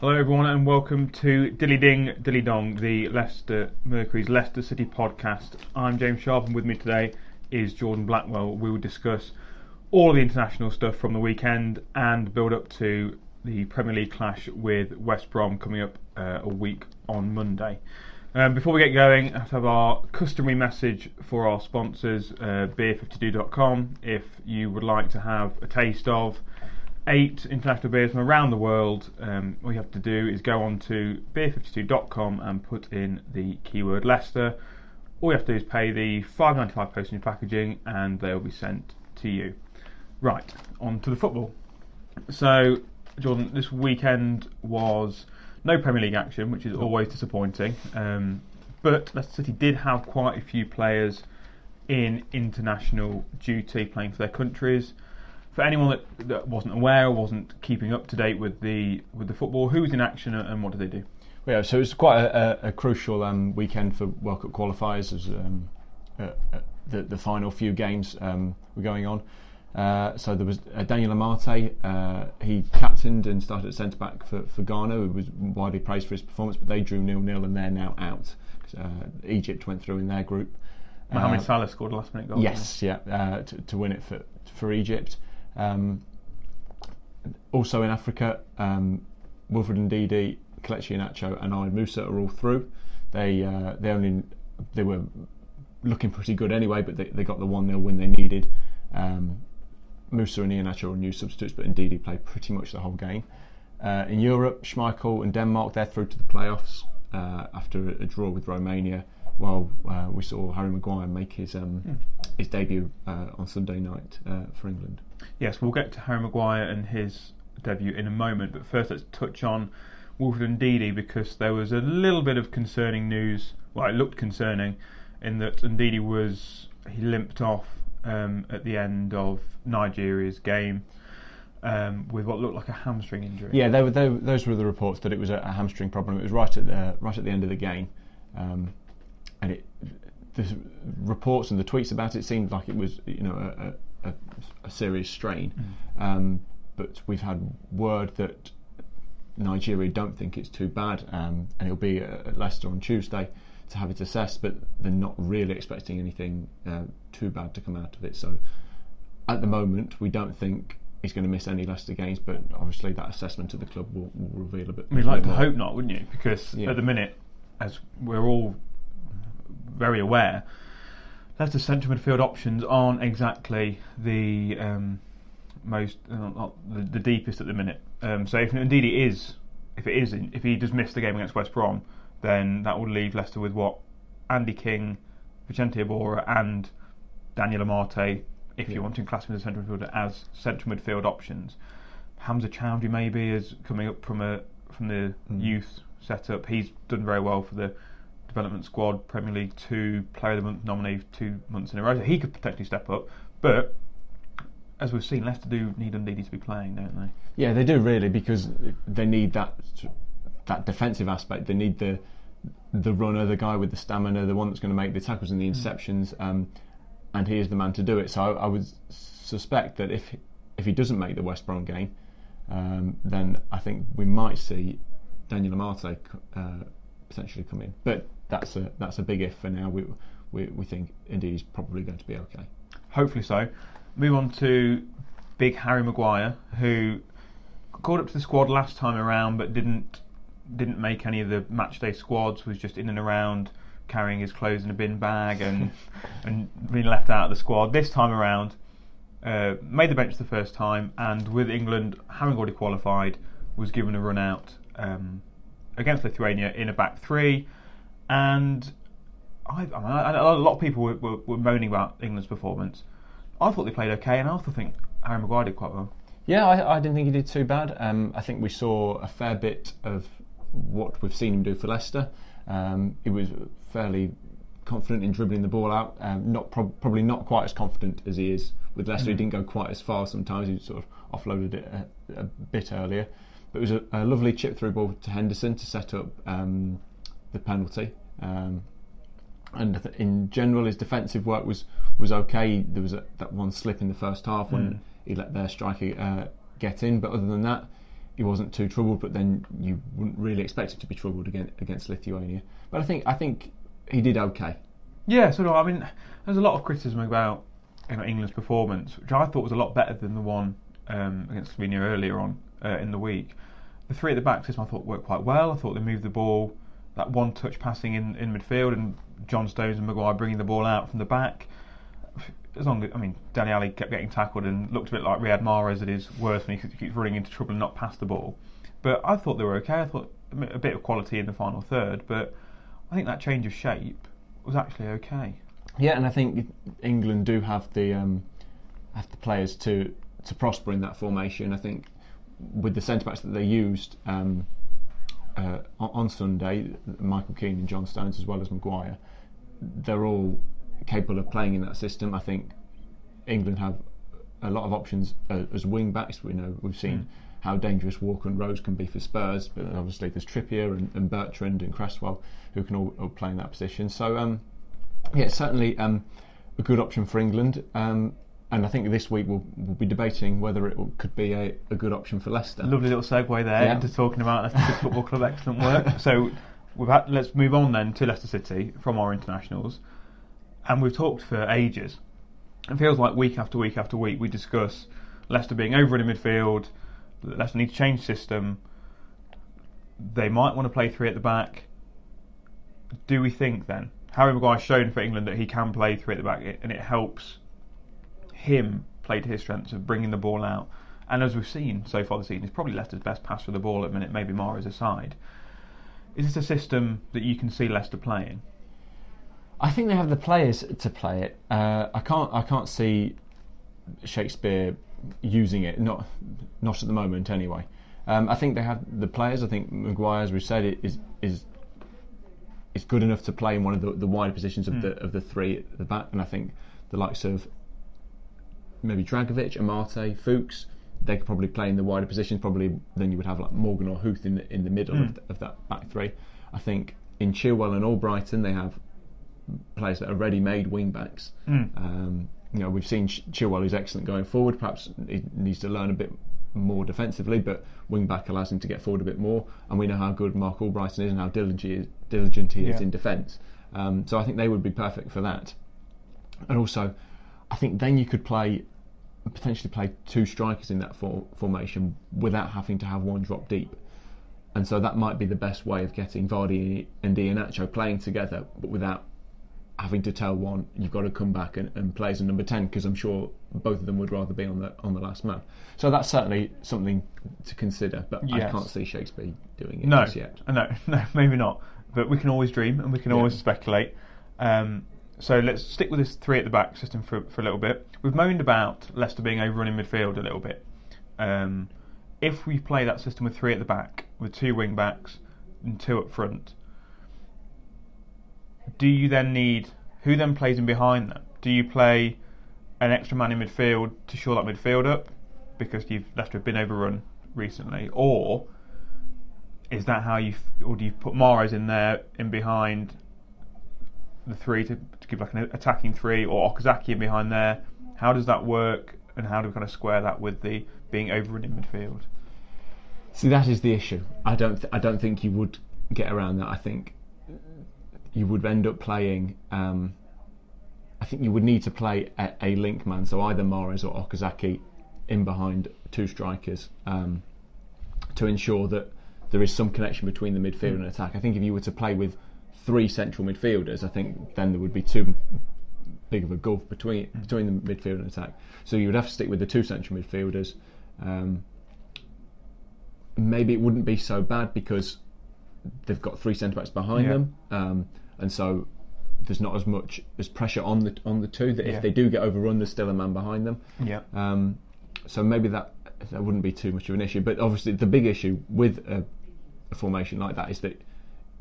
Hello, everyone, and welcome to Dilly Ding Dilly Dong, the Leicester Mercury's Leicester City podcast. I'm James Sharp, and with me today is Jordan Blackwell. We will discuss all the international stuff from the weekend and build up to the Premier League clash with West Brom coming up uh, a week on Monday. Um, before we get going, I have our customary message for our sponsors, uh, beer52.com. If you would like to have a taste of eight international beers from around the world, um, all you have to do is go on to beer52.com and put in the keyword Leicester. All you have to do is pay the $5.95 postage packaging and they'll be sent to you. Right, on to the football. So, Jordan, this weekend was no Premier League action, which is always disappointing. Um, but Leicester City did have quite a few players in international duty playing for their countries for anyone that, that wasn't aware or wasn't keeping up to date with the with the football, who was in action and what did they do? Yeah, so it's quite a, a, a crucial um, weekend for World Cup qualifiers as um, uh, uh, the, the final few games um, were going on. Uh, so there was uh, Daniel Amartey. Uh, he captained and started at centre back for, for Ghana. Who was widely praised for his performance, but they drew nil nil and they're now out. Uh, Egypt went through in their group. Mohamed Salah scored a last minute goal. Yes, yeah, to, to win it for for Egypt. Um, also in Africa, um, Wilfred Ndidi, Kelechi Iheanacho, and Ali Musa are all through. They uh, they only they were looking pretty good anyway, but they, they got the one 0 win they needed. Um, Musa and Iheanacho are new substitutes, but Ndidi played pretty much the whole game. Uh, in Europe, Schmeichel and Denmark they're through to the playoffs uh, after a, draw with Romania. While uh, we saw Harry Maguire make his um, mm. his debut uh, on Sunday night uh, for England. Yes, we'll get to Harry Maguire and his debut in a moment, but first let's touch on Wilfred Ndidi because there was a little bit of concerning news. Well, it looked concerning in that Ndidi was he limped off um, at the end of Nigeria's game. Um, with what looked like a hamstring injury. Yeah, they were, they, those were the reports that it was a, a, hamstring problem. It was right at the right at the end of the game, um, and it, the reports and the tweets about it seemed like it was you know a, a, serious strain. Mm. Um, but we've had word that Nigeria don't think it's too bad, um, and it'll be at Leicester on Tuesday to have it assessed. But they're not really expecting anything uh, too bad to come out of it. So at the moment, we don't think he's going to miss any Leicester games. But obviously, that assessment of the club will, will reveal a bit. We'd like to hope not, wouldn't you? Because yeah. at the minute, as we're all very aware, Leicester's central midfield options aren't exactly the um, most uh, not the, the, deepest at the minute. Um, so if indeed it is, if it is, if he does miss the game against West Brom, then that will leave Leicester with what Andy King, Vicente Iborra, and Daniel Amartey, if yeah. you want to class him as a central midfielder, as central midfield options. Hamza Choudhury maybe is coming up from a from the mm. youth setup. He's done very well for the development squad, Premier League Two Player of the Month nominee two months in a row. So he could potentially step up, but as we've seen, Leicester do need Ndidi to be playing, don't they? Yeah, they do really because they need that that defensive aspect. They need the the runner, the guy with the stamina, the one that's going to make the tackles and the hmm. interceptions, um, and he is the man to do it. So I, I, would suspect that if if he doesn't make the West Brom game, um, then I think we might see Daniel Amartey uh, potentially come in. But that's a that's a big if for now. We we, we think indeed he's probably going to be okay. Hopefully so. Move on to Big Harry Maguire, who called up to the squad last time around, but didn't didn't make any of the matchday squads. Was just in and around carrying his clothes in a bin bag and and being left out of the squad. This time around, uh, made the bench the first time, and with England having already qualified, was given a run out um, against Lithuania in a back three and I, I, mean, I, a lot of people were, were, were, moaning about England's performance. I thought they played okay, and I also think Harry Maguire did quite well. Yeah, I, I didn't think he did too bad. Um, I think we saw a fair bit of what we've seen him do for Leicester. Um, he was fairly confident in dribbling the ball out. Um, not prob- probably not quite as confident as he is with Leicester. He didn't go quite as far. Sometimes he sort of offloaded it a, a bit earlier. But it was a, a, lovely chip through ball to Henderson to set up um, the penalty. Um, and in general, his defensive work was was okay. There was a, that one slip in the first half when mm. he let their striker uh, get in, but other than that, he wasn't too troubled. But then you wouldn't really expect him to be troubled against, against Lithuania. But I think I think he did okay. Yeah, so I mean, there's a lot of criticism about you know, England's performance, which I thought was a lot better than the one um, against Slovenia earlier on uh, in the week. The three at the back system I thought worked quite well. I thought they moved the ball, that one touch passing in, in midfield, and John Stones and Maguire bringing the ball out from the back. As long as I mean, Dele Alli kept getting tackled and looked a bit like Riyad Mahrez at his worst when he keeps running into trouble and not pass the ball. But I thought they were okay. I thought a bit of quality in the final third, but I think that change of shape was actually okay. Yeah, and I think England do have the um, have the players to to prosper in that formation. I think with the centre backs that they used um, uh, on Sunday, Michael Keane and John Stones as well as Maguire, they're all capable of playing in that system. I think England have a lot of options uh, as wing backs. We know we've seen. Mm. How dangerous Walker and Rose can be for Spurs, but obviously there's Trippier and, and Bertrand and Cresswell who can all, all play in that position. So um, yeah, certainly um, a good option for England. Um, and I think this week we'll, we'll be debating whether it could be a, a, good option for Leicester. Lovely little segue there yeah. into talking about Leicester Football Club excellent work. so we've had, let's move on then to Leicester City from our internationals, and we've talked for ages. It feels like week after week after week we discuss Leicester being over in the midfield. Leicester need to change system. They might want to play three at the back. Do we think then Harry Maguire's shown for England that he can play three at the back, and it helps him play to his strengths of bringing the ball out. And as we've seen so far this season, he's probably Leicester's best pass for the ball at the minute, maybe Mahrez aside. Is this a system that you can see Leicester playing? I think they have the players to play it. Uh, I can't. I can't see Shakespeare using it. Not not at the moment, anyway. Um, I think they have the players. I think Maguire, as we said, is is is good enough to play in one of the, the wider positions of mm. the of the three at the back, and I think the likes of maybe Dragovic, Amartey, Fuchs, they could probably play in the wider positions. Probably then you would have like Morgan or Huth in the, in the middle mm. of, the, of, that back three. I think in Chilwell and Albrighton they have players that are ready-made wing backs. Mm. Um, you know, we've seen Chilwell is excellent going forward. Perhaps he needs to learn a bit more defensively, but wing back allows him to get forward a bit more. And we know how good Marc Albrighton is and how diligent he is, diligent he is yeah. in defence. Um, so I think they would be perfect for that. And also, I think then you could play potentially play two strikers in that for, formation without having to have one drop deep. And so that might be the best way of getting Vardy and Iheanacho playing together, but without having to tell one you've got to come back and, and play as a number 10 because I'm sure both of them would rather be on the on the last man. So that's certainly something to consider, but yes. I can't see Shakespeare doing it no, yet. No, no, maybe not. But we can always dream and we can yeah. always speculate. Um, so let's stick with this three at the back system for, for a little bit. We've moaned about Leicester being overrun in midfield a little bit. Um, if we play that system with three at the back, with two wing backs and two up front, do you then need who then plays in behind them? Do you play an extra man in midfield to shore that midfield up because you've left have been overrun recently, or is that how you, or do you put Mahrez in there in behind the three to, to give like an attacking three, or Okazaki in behind there? How does that work, and how do we kind of square that with the being overrun in midfield? See, that is the issue. I don't, th- I don't think you would get around that. I think you would end up playing. Um, I think you would need to play a, a, link man, so either Mahrez or Okazaki in behind two strikers um, to ensure that there is some connection between the midfield and attack. I think if you were to play with three central midfielders, I think then there would be too big of a gulf between mm. between the midfield and attack. So you would have to stick with the two central midfielders. Um, maybe it wouldn't be so bad because they've got three centre backs behind yeah. them, um, and so there's not as much as pressure on the on the two that yeah. if they do get overrun, there's still a man behind them. Yeah. Um, so maybe that that wouldn't be too much of an issue. But obviously, the big issue with a, a formation like that is that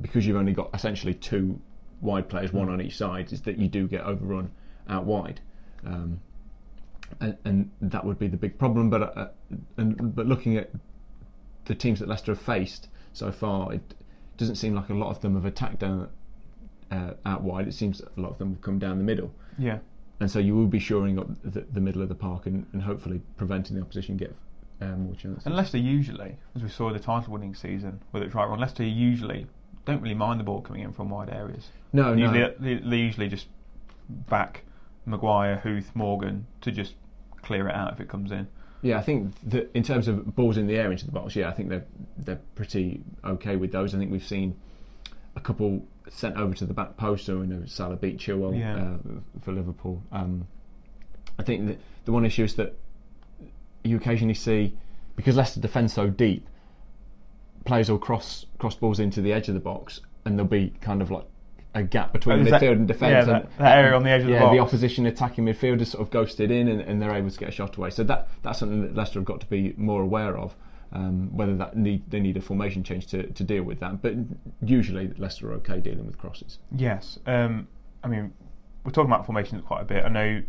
because you've only got essentially two wide players, one on each side, is that you do get overrun out wide. Um, and, and, that would be the big problem. But uh, and, but looking at the teams that Leicester have faced so far, it doesn't seem like a lot of them have attacked down uh, out wide. It seems a lot of them have come down the middle. Yeah. And so you will be shoring up the, the middle of the park and, and, hopefully preventing the opposition get uh, more chances. And Leicester usually, as we saw the title-winning season, whether it's right or wrong, Leicester usually don't really mind the ball coming in from wide areas. No, usually, no. They, they usually just back Maguire, Huth, Morgan to just clear it out if it comes in. Yeah, I think that in terms of balls in the air into the box, yeah, I think they're they're pretty okay with those. I think we've seen a couple sent over to the back post, so you know Salah beat Chilwell Yeah. uh, for Liverpool. Um, I think the one issue is that you occasionally see because Leicester defend so deep, players will cross cross balls into the edge of the box, and there'll be kind of like a gap between is midfield that- and defence. yeah, and, that- that area on the edge of the box. yeah, box. opposition attacking midfielders sort of ghosted in, and, and they're able to get a shot away. So that that's something that Leicester have got to be more aware of. Um, whether that need they need a formation change to, to deal with that, but usually Leicester are okay dealing with crosses. Yes. Um, I mean, we're talking about formations quite a bit. I know,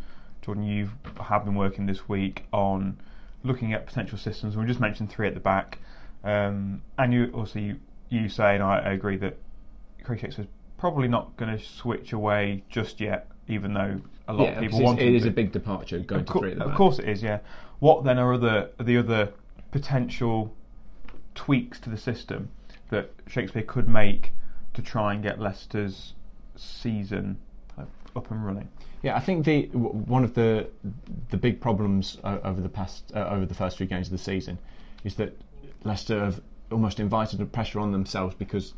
Jordan, you have been working this week on looking at potential systems. We just mentioned three at the back, um, and you also you, you say, and I, agree that Craig Shakespeare's probably not going to switch away just yet, even though a lot yeah, of people want it's- it is to. a big departure going Of, to three the of course it is, yeah. What then are other are the other potential tweaks to the system that Shakespeare could make to try and get Leicester's season up and running? Yeah, I think the one of the the big problems uh, over the past uh, over the first few games of the season is that Leicester have almost invited the pressure on themselves because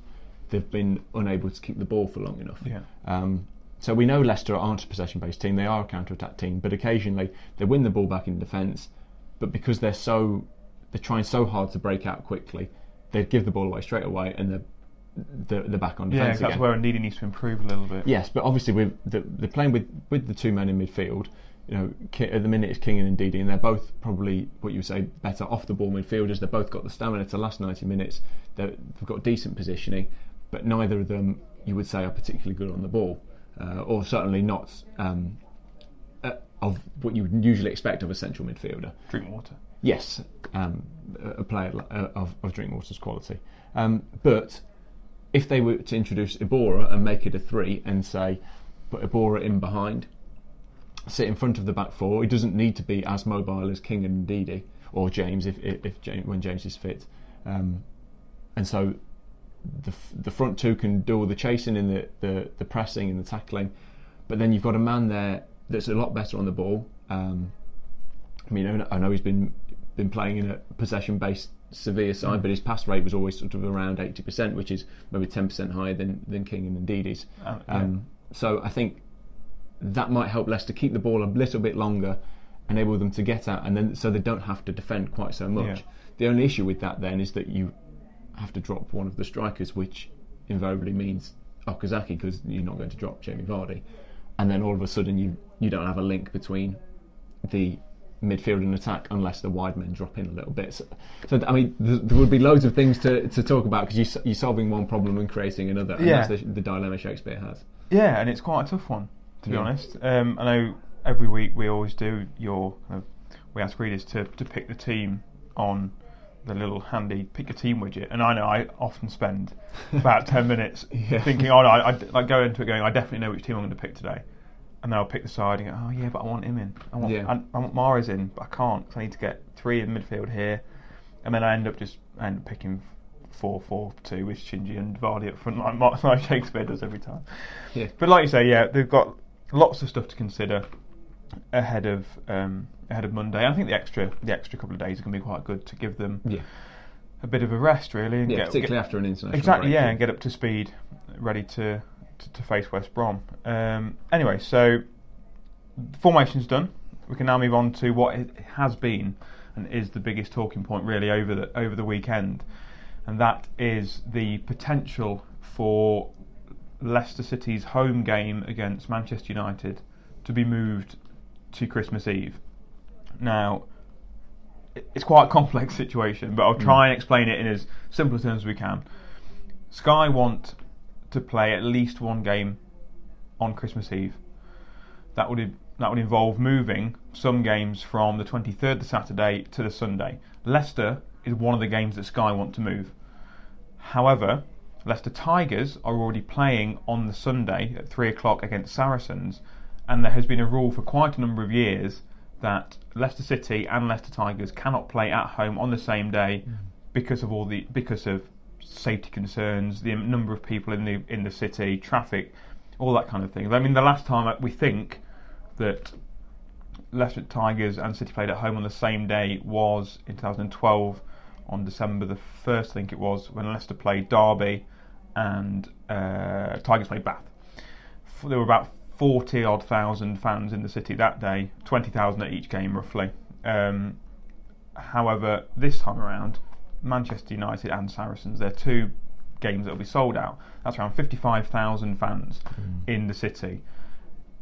they've been unable to keep the ball for long enough. Yeah. Um, so we know Leicester aren't a possession-based team; they are a counter-attack team. But occasionally they win the ball back in defence, but because they're so they're trying so hard to break out quickly, they give the ball away straight away, and they're they're, they're back on defence. Yeah, that's again. where Ndidi needs to improve a little bit. Yes, but obviously with the, they're playing with, with the two men in midfield. You know, at the minute it's King and Ndidi, and they're both probably what you would say better off the ball midfielders. They've both got the stamina to last 90 minutes. They're, they've got decent positioning, but neither of them you would say are particularly good on the ball, uh, or certainly not um, uh, of what you would usually expect of a central midfielder. Drinkwater. Yes, um, a player uh, of, of Drinkwater's quality. Um, but if they were to introduce Iborra and make it a three and say, put Iborra in behind, sit in front of the back four, he doesn't need to be as mobile as King and Ndidi or James if, if, if James, when James is fit. Um, and so the, the front two can do all the chasing and the, the, the pressing and the tackling, but then you've got a man there that's a lot better on the ball. Um, I mean, I know- he's been been playing in a possession-based Sevilla side, but his pass rate was always sort of around 80%, which is maybe 10% higher than, than King and Ndidi's. Yeah. Um, so I think that might help Leicester keep the ball a little bit longer, enable them to get out, and then so they don't have to defend quite so much. Yeah. The only issue with that then is that you have to drop one of the strikers, which invariably means Okazaki because you're not going to drop Jamie Vardy, and then all of a sudden you you don't have a link between the midfield and attack unless the wide men drop in a little bit. So, so I mean, th- there would be loads of things to, to talk about because you you're solving one problem and creating another, and Yeah. that's the, the dilemma Shakespeare has. Yeah, and it's quite a tough one to be Yeah. honest. Um, I know every week we always do your kind of, we ask readers to, to pick the team on the little handy pick your team widget, and I know I often spend about ten minutes Yeah. thinking, oh no, I, I like go into it going, I definitely know which team I'm going to pick today, and then I'll pick the side and go, oh yeah, but I want him in, I want Yeah. I, I want Mahrez in, but I can't 'cause I need to get three in midfield here, and then I end up just I end up picking. Four, four, two with Shinji and Vardy up front, like, Mar- like Shakespeare does every time. Yeah. But like you say, yeah, they've got lots of stuff to consider ahead of um, ahead of Monday. I think the extra the extra couple of days are going to be quite good to give them Yeah, a bit of a rest, really. And yeah get, particularly get- after an international exactly, break. yeah, and get up to speed, ready to to, to face West Brom. Um, anyway, so formation's done. We can now move on to what it has been and is the biggest talking point really over the over the weekend, and that is the potential for Leicester City's home game against Manchester United to be moved to Christmas Eve. Now, it's quite a complex situation, but I'll hmm. try and explain it in as simple terms as we can. Sky want to play at least one game on Christmas Eve. That would that would involve moving some games from the 23rd, the Saturday, to the Sunday. Leicester is one of the games that Sky want to move. However, Leicester Tigers are already playing on the Sunday at three o'clock against Saracens, and there has been a rule for quite a number of years that Leicester City and Leicester Tigers cannot play at home on the same day mm. because of all the because of safety concerns, the number of people in the in the city, traffic, all that kind of thing. I mean, the last time we think that Leicester Tigers and City played at home on the same day was in 2012 on December the 1st, I think it was, when Leicester played Derby and uh, Tigers played Bath. There were about 40 odd thousand fans in the city that day, 20,000 at each game roughly. Um, however, this time around, Manchester United and Saracens, they're two games that will be sold out. That's around 55,000 fans mm. in the city.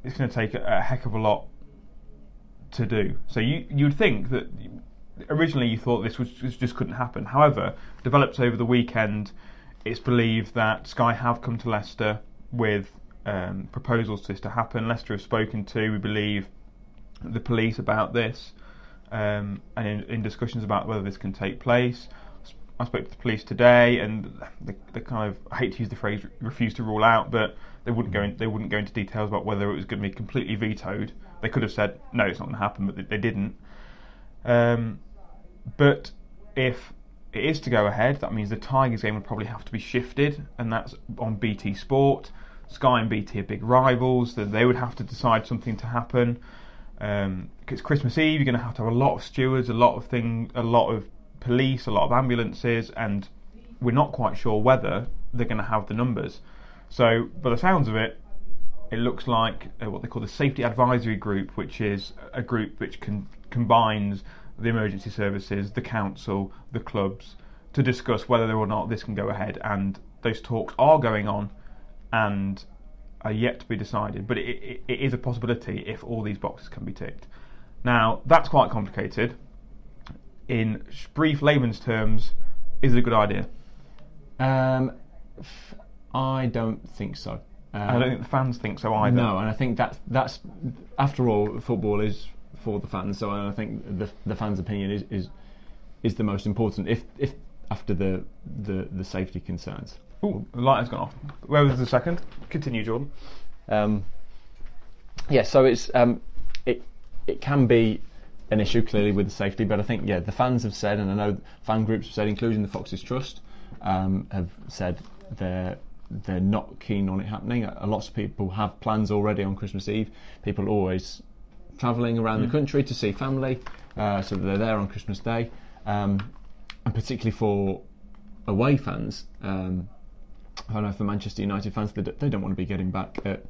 It's going to take a, a heck of a lot to do. So you you'd think that originally you thought this was just couldn't happen. However, developed over the weekend, it's believed that Sky have come to Leicester with um, proposals for this to happen. Leicester have spoken to, we believe, the police about this, um, and in, in, discussions about whether this can take place. I spoke to the police today, and they, they, kind of I hate to use the phrase refuse to rule out, but they wouldn't go in, they wouldn't go into details about whether it was going to be completely vetoed. They could have said no, it's not going to happen, but they, they didn't. Um, but if it is to go ahead, that means the Tigers game would probably have to be shifted, and that's on BT Sport. Sky and BT are big rivals, that they would have to decide something to happen. Um, it's Christmas Eve, you're going to have to have a lot of stewards, a lot of thing, a lot of police, a lot of ambulances, and we're not quite sure whether they're going to have the numbers. So, by the sounds of it, it looks like uh, what they call the Safety Advisory Group, which is a group which can, combines the emergency services, the council, the clubs, to discuss whether or not this can go ahead. And those talks are going on and are yet to be decided. But it, it, it is a possibility if all these boxes can be ticked. Now, that's quite complicated. In brief layman's terms, is it a good idea? Um, I don't think so. Um, I don't think the fans think so either. No, and I think that's that's after all, football is for the fans. So I think the the fans' opinion is is, is the most important. If if after the the, the safety concerns. Oh, the light has gone off. Where was the second? Continue, Jordan. Um, yeah, so it's um, it it can be an issue clearly with the safety, but I think yeah, the fans have said, and I know fan groups have said, including the Foxes Trust, um, have said they're they're not keen on it happening. A lots of people have plans already on Christmas Eve. People always travelling around mm. the country to see family, uh, so that they're there on Christmas Day, um, and particularly for away fans. Um, I know for Manchester United fans, they, they don't want to be getting back at,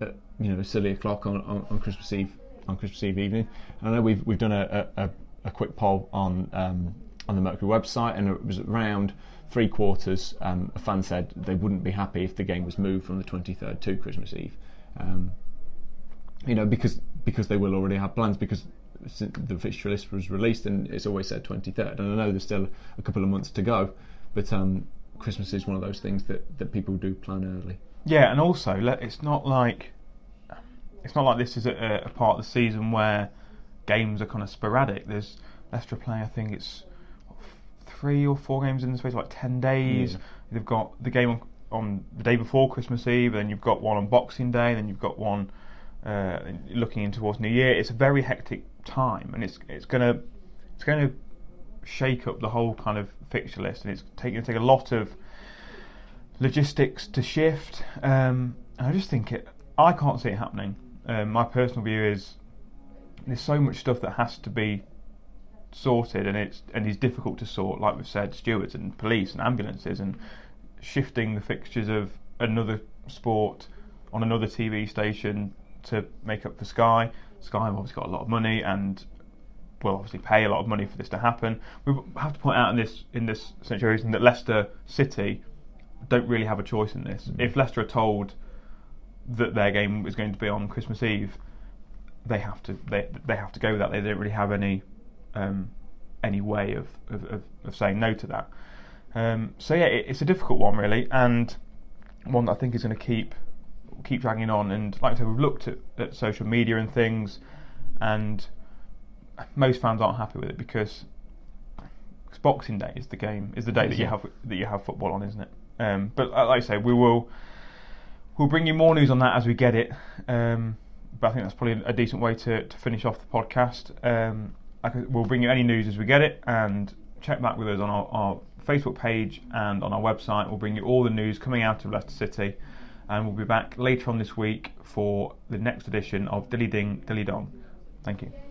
at you know silly o'clock on, on, on, Christmas Eve on Christmas Eve evening. And I know we've we've done a, a, a quick poll on um, on the Mercury website, and it was around three quarters. Um, a fan said they wouldn't be happy if the game was moved from the 23rd to Christmas Eve. Um, you know, because because they will already have plans because the fixture list was released and it's always said 23rd. And I know there's still a couple of months to go, but um, Christmas is one of those things that, that people do plan early. Yeah, and also it's not like it's not like this is a, a part of the season where games are kind of sporadic. There's Leicester playing, I think it's three or four games in the space of like ten days. Yeah. They've got the game on, on the day before Christmas Eve, then you've got one on Boxing Day, then you've got one uh, looking in towards New Year. It's a very hectic time, and it's it's gonna it's going to shake up the whole kind of fixture list, and it's taking take a lot of logistics to shift. Um, I just think it. I can't see it happening. Um, my personal view is there's so much stuff that has to be sorted, and it's and is difficult to sort. Like we've said, stewards and police and ambulances, and shifting the fixtures of another sport on another TV station to make up for Sky. Sky have obviously got a lot of money and will obviously pay a lot of money for this to happen. We have to point out in this in this situation that Leicester City don't really have a choice in this. Mm. If Leicester are told that their game is going to be on Christmas Eve, they have to they they have to go with that. They don't really have any um, any way of of, of, of saying no to that. Um, so yeah, it, it's a difficult one really, and one that I think is going to keep keep dragging on. And like I said, we've looked at, at social media and things, and most fans aren't happy with it because Boxing Day is the game is the day that you have that you have football on, isn't it? Um, but uh, like I say, we will we'll bring you more news on that as we get it. Um, but I think that's probably a decent way to, to finish off the podcast. Um, we'll bring you any news as we get it, and check back with us on our, our, Facebook page and on our website. We'll bring you all the news coming out of Leicester City, and we'll be back later on this week for the next edition of Dilly Ding Dilly Dong. Thank you.